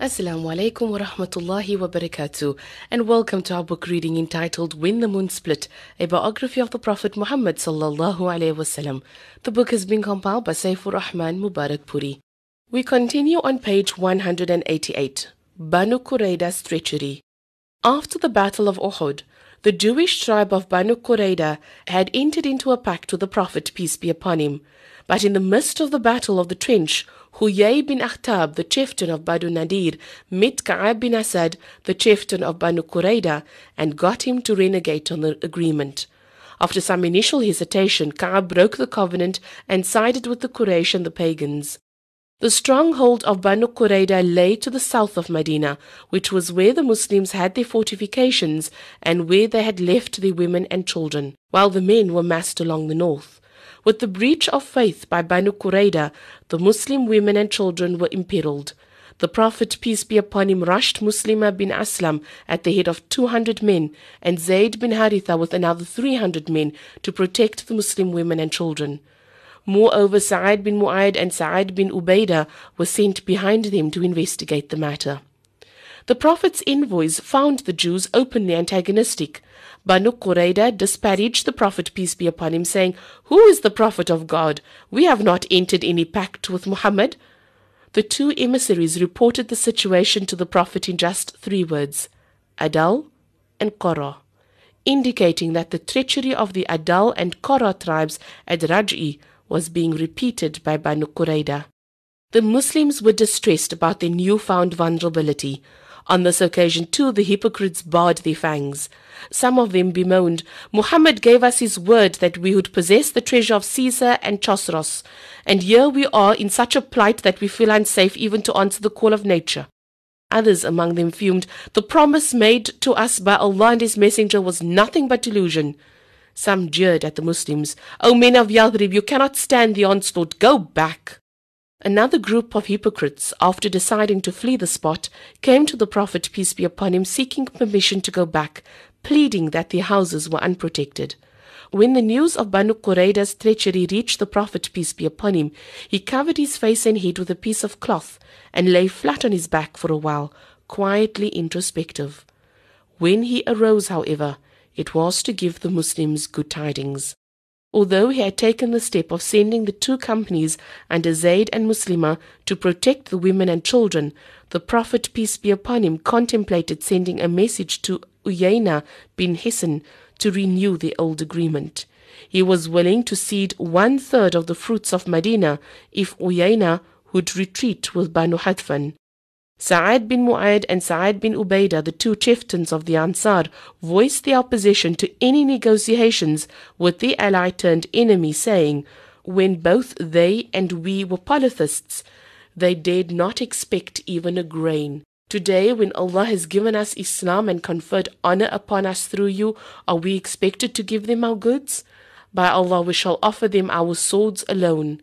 Assalamu alaikum wa rahmatullahi wa barakatuh, and welcome to our book reading entitled When the Moon Split, a biography of the Prophet Muhammad sallallahu alaihi wasallam. The book has been compiled by Saifur Rahman Mubarakpuri. We continue on page 188, Banu Qurayda's treachery. After the Battle of Uhud, the Jewish tribe of Banu Qurayda had entered into a pact with the Prophet, peace be upon him. But in the midst of the battle of the trench, Huyay bin Akhtab, the chieftain of Banu Nadir, met Ka'ab bin Asad, the chieftain of Banu Qurayda, and got him to renegade on the agreement. After some initial hesitation, Ka'ab broke the covenant and sided with the Quraysh and the pagans. The stronghold of Banu Qurayda lay to the south of Medina, which was where the Muslims had their fortifications and where they had left their women and children, while the men were massed along the north. With the breach of faith by Banu Qurayda, the Muslim women and children were imperiled. The Prophet, peace be upon him, rushed Muslima bin Aslam at the head of 200 men and Zayd bin Haritha with another 300 men to protect the Muslim women and children. Moreover, Sa'ad bin Mu'adh and Sa'ad bin Ubadah were sent behind them to investigate the matter. The Prophet's envoys found the Jews openly antagonistic. Banu Qurayda disparaged the Prophet, peace be upon him, saying, Who is the Prophet of God? We have not entered any pact with Muhammad. The two emissaries reported the situation to the Prophet in just three words, Adal and Qara, indicating that the treachery of the Adal and Qara tribes at Raj'i was being repeated by Banu Qurayda. The Muslims were distressed about their newfound vulnerability. On this occasion, too, the hypocrites bared their fangs. Some of them bemoaned, Muhammad gave us his word that we would possess the treasure of Caesar and Chosroes, and here we are in such a plight that we feel unsafe even to answer the call of nature. Others among them fumed, The promise made to us by Allah and His Messenger was nothing but illusion. Some jeered at the Muslims, O men of Yathrib, you cannot stand the onslaught, go back. Another group of hypocrites, after deciding to flee the spot, came to the Prophet, peace be upon him, seeking permission to go back, pleading that their houses were unprotected. When the news of Banu Qurayda's treachery reached the Prophet, peace be upon him, he covered his face and head with a piece of cloth and lay flat on his back for a while, quietly introspective. When he arose, however, it was to give the Muslims good tidings. Although he had taken the step of sending the two companies under Zayd and Muslima to protect the women and children, the Prophet, peace be upon him, contemplated sending a message to Uyayna bin Hisn to renew the old agreement. He was willing to cede one third of the fruits of Medina if Uyayna would retreat with Banu Ghatfan. Sa'ad bin Mu'adh and Sa'ad bin Ubadah, the two chieftains of the Ansar, voiced their opposition to any negotiations with the ally turned enemy, saying, When both they and we were polytheists, they dared not expect even a grain. Today, when Allah has given us Islam and conferred honor upon us through you, are we expected to give them our goods? By Allah, we shall offer them our swords alone.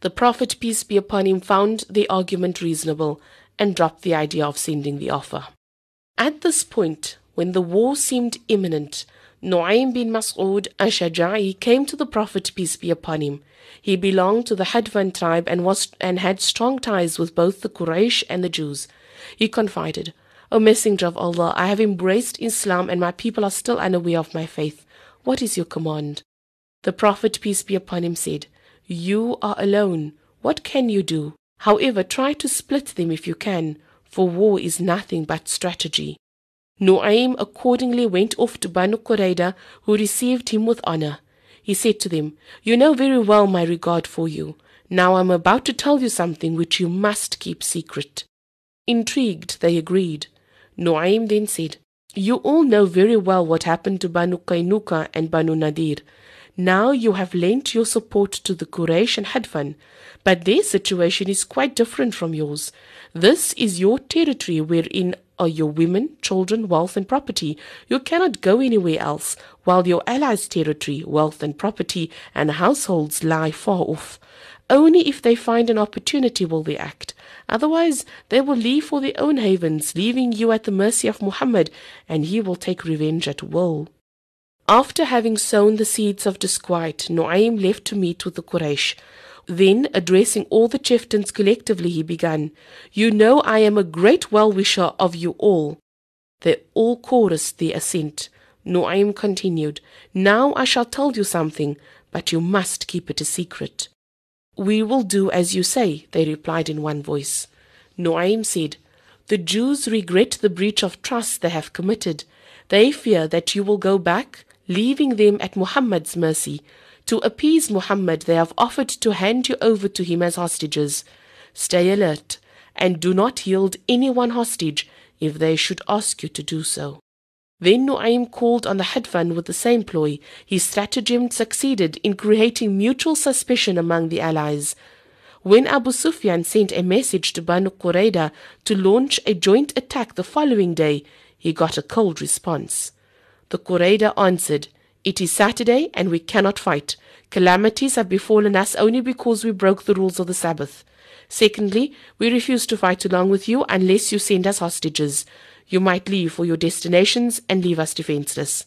The Prophet, peace be upon him, found the argument reasonable and dropped the idea of sending the offer. At this point, when the war seemed imminent, Nu'aym bin Mas'ud Ashajai came to the Prophet, peace be upon him. He belonged to the Ghatfan tribe and, was, and had strong ties with both the Quraysh and the Jews. He confided, O Messenger of Allah, I have embraced Islam and my people are still unaware of my faith. What is your command? The Prophet, peace be upon him, said, You are alone. What can you do? However, try to split them if you can, for war is nothing but strategy. Nu'aym accordingly went off to Banu Qurayda, who received him with honor. He said to them, You know very well my regard for you. Now I am about to tell you something which you must keep secret. Intrigued, they agreed. Nu'aym then said, You all know very well what happened to Banu Qaynuqa and Banu Nadir. Now you have lent your support to the Quraysh and Ghatfan, but their situation is quite different from yours. This is your territory wherein are your women, children, wealth, and property. You cannot go anywhere else, while your allies' territory, wealth, and property, and households lie far off. Only if they find an opportunity will they act. Otherwise, they will leave for their own havens, leaving you at the mercy of Muhammad, and he will take revenge at will. After having sown the seeds of disquiet, Nu'aym left to meet with the Quraysh. Then, addressing all the chieftains collectively, he began, You know I am a great well wisher of you all. They all chorused their assent. Nu'aym continued, Now I shall tell you something, but you must keep it a secret. We will do as you say, they replied in one voice. Nu'aym said, The Jews regret the breach of trust they have committed. They fear that you will go back, leaving them at Muhammad's mercy. To appease Muhammad, they have offered to hand you over to him as hostages. Stay alert and do not yield anyone hostage if they should ask you to do so. Then Nu'aym called on the Ghatfan with the same ploy. His stratagem succeeded in creating mutual suspicion among the allies. When Abu Sufyan sent a message to Banu Qurayda to launch a joint attack the following day, he got a cold response. The Qurayda answered, It is Saturday and we cannot fight. Calamities have befallen us only because we broke the rules of the Sabbath. Secondly, we refuse to fight along with you unless you send us hostages. You might leave for your destinations and leave us defenseless.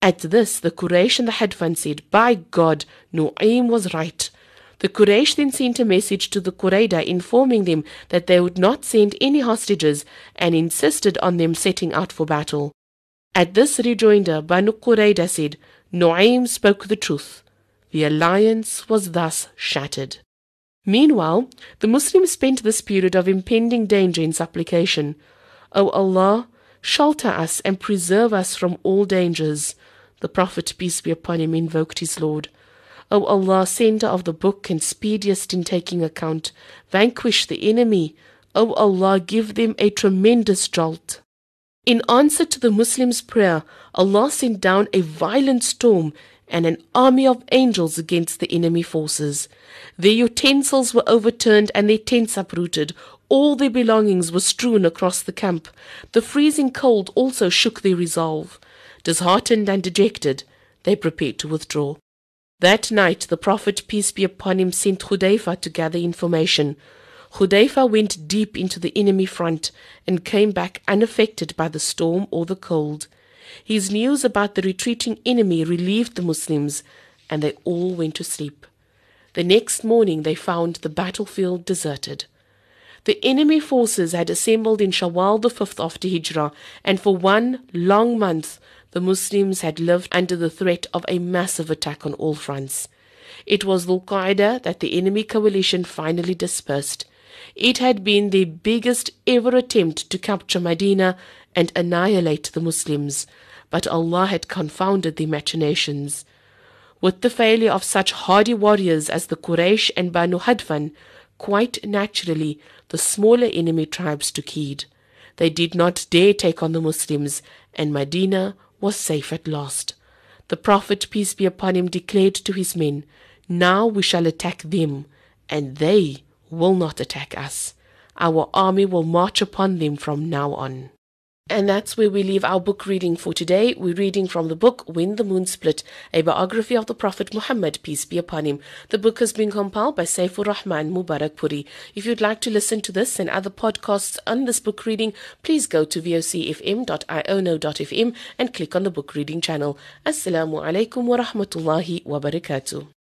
At this, the Quraysh and the Ghatfan said, By God, Nu'aym was right. The Quraysh then sent a message to the Qurayda informing them that they would not send any hostages and insisted on them setting out for battle. At this rejoinder, Banu Qurayda said, Nu'aym spoke the truth. The alliance was thus shattered. Meanwhile, the Muslims spent this period of impending danger in supplication. O Allah, shelter us and preserve us from all dangers. The Prophet, peace be upon him, invoked his Lord. O Allah, sender of the book and speediest in taking account, vanquish the enemy. O Allah, give them a tremendous jolt. In answer to the Muslims' prayer, Allah sent down a violent storm and an army of angels against the enemy forces. Their utensils were overturned and their tents uprooted. All their belongings were strewn across the camp. The freezing cold also shook their resolve. Disheartened and dejected, they prepared to withdraw. That night the Prophet, peace be upon him, sent Hudayfa to gather information. Hudayfa went deep into the enemy front and came back unaffected by the storm or the cold. His news about the retreating enemy relieved the Muslims, and they all went to sleep. The next morning they found the battlefield deserted. The enemy forces had assembled in Shawwal the fifth after Hijrah, and for one long month the Muslims had lived under the threat of a massive attack on all fronts. It was Dhul Qaeda that the enemy coalition finally dispersed. It had been the biggest ever attempt to capture Medina and annihilate the Muslims, but Allah had confounded the machinations. With the failure of such hardy warriors as the Quraysh and Banu Ghatfan, quite naturally the smaller enemy tribes took heed. They did not dare take on the Muslims, and Medina was safe at last. The Prophet, peace be upon him, declared to his men, Now we shall attack them, and they will not attack us. Our army will march upon them from now on. And that's where we leave our book reading for today. We're reading from the book When the Moon Split, a biography of the Prophet Muhammad, peace be upon him. The book has been compiled by Saifur Rahman Mubarakpuri. If you'd like to listen to this and other podcasts on this book reading, please go to vocfm.iono.fm and click on the book reading channel. Assalamu alaikum wa rahmatullahi wa barakatuh.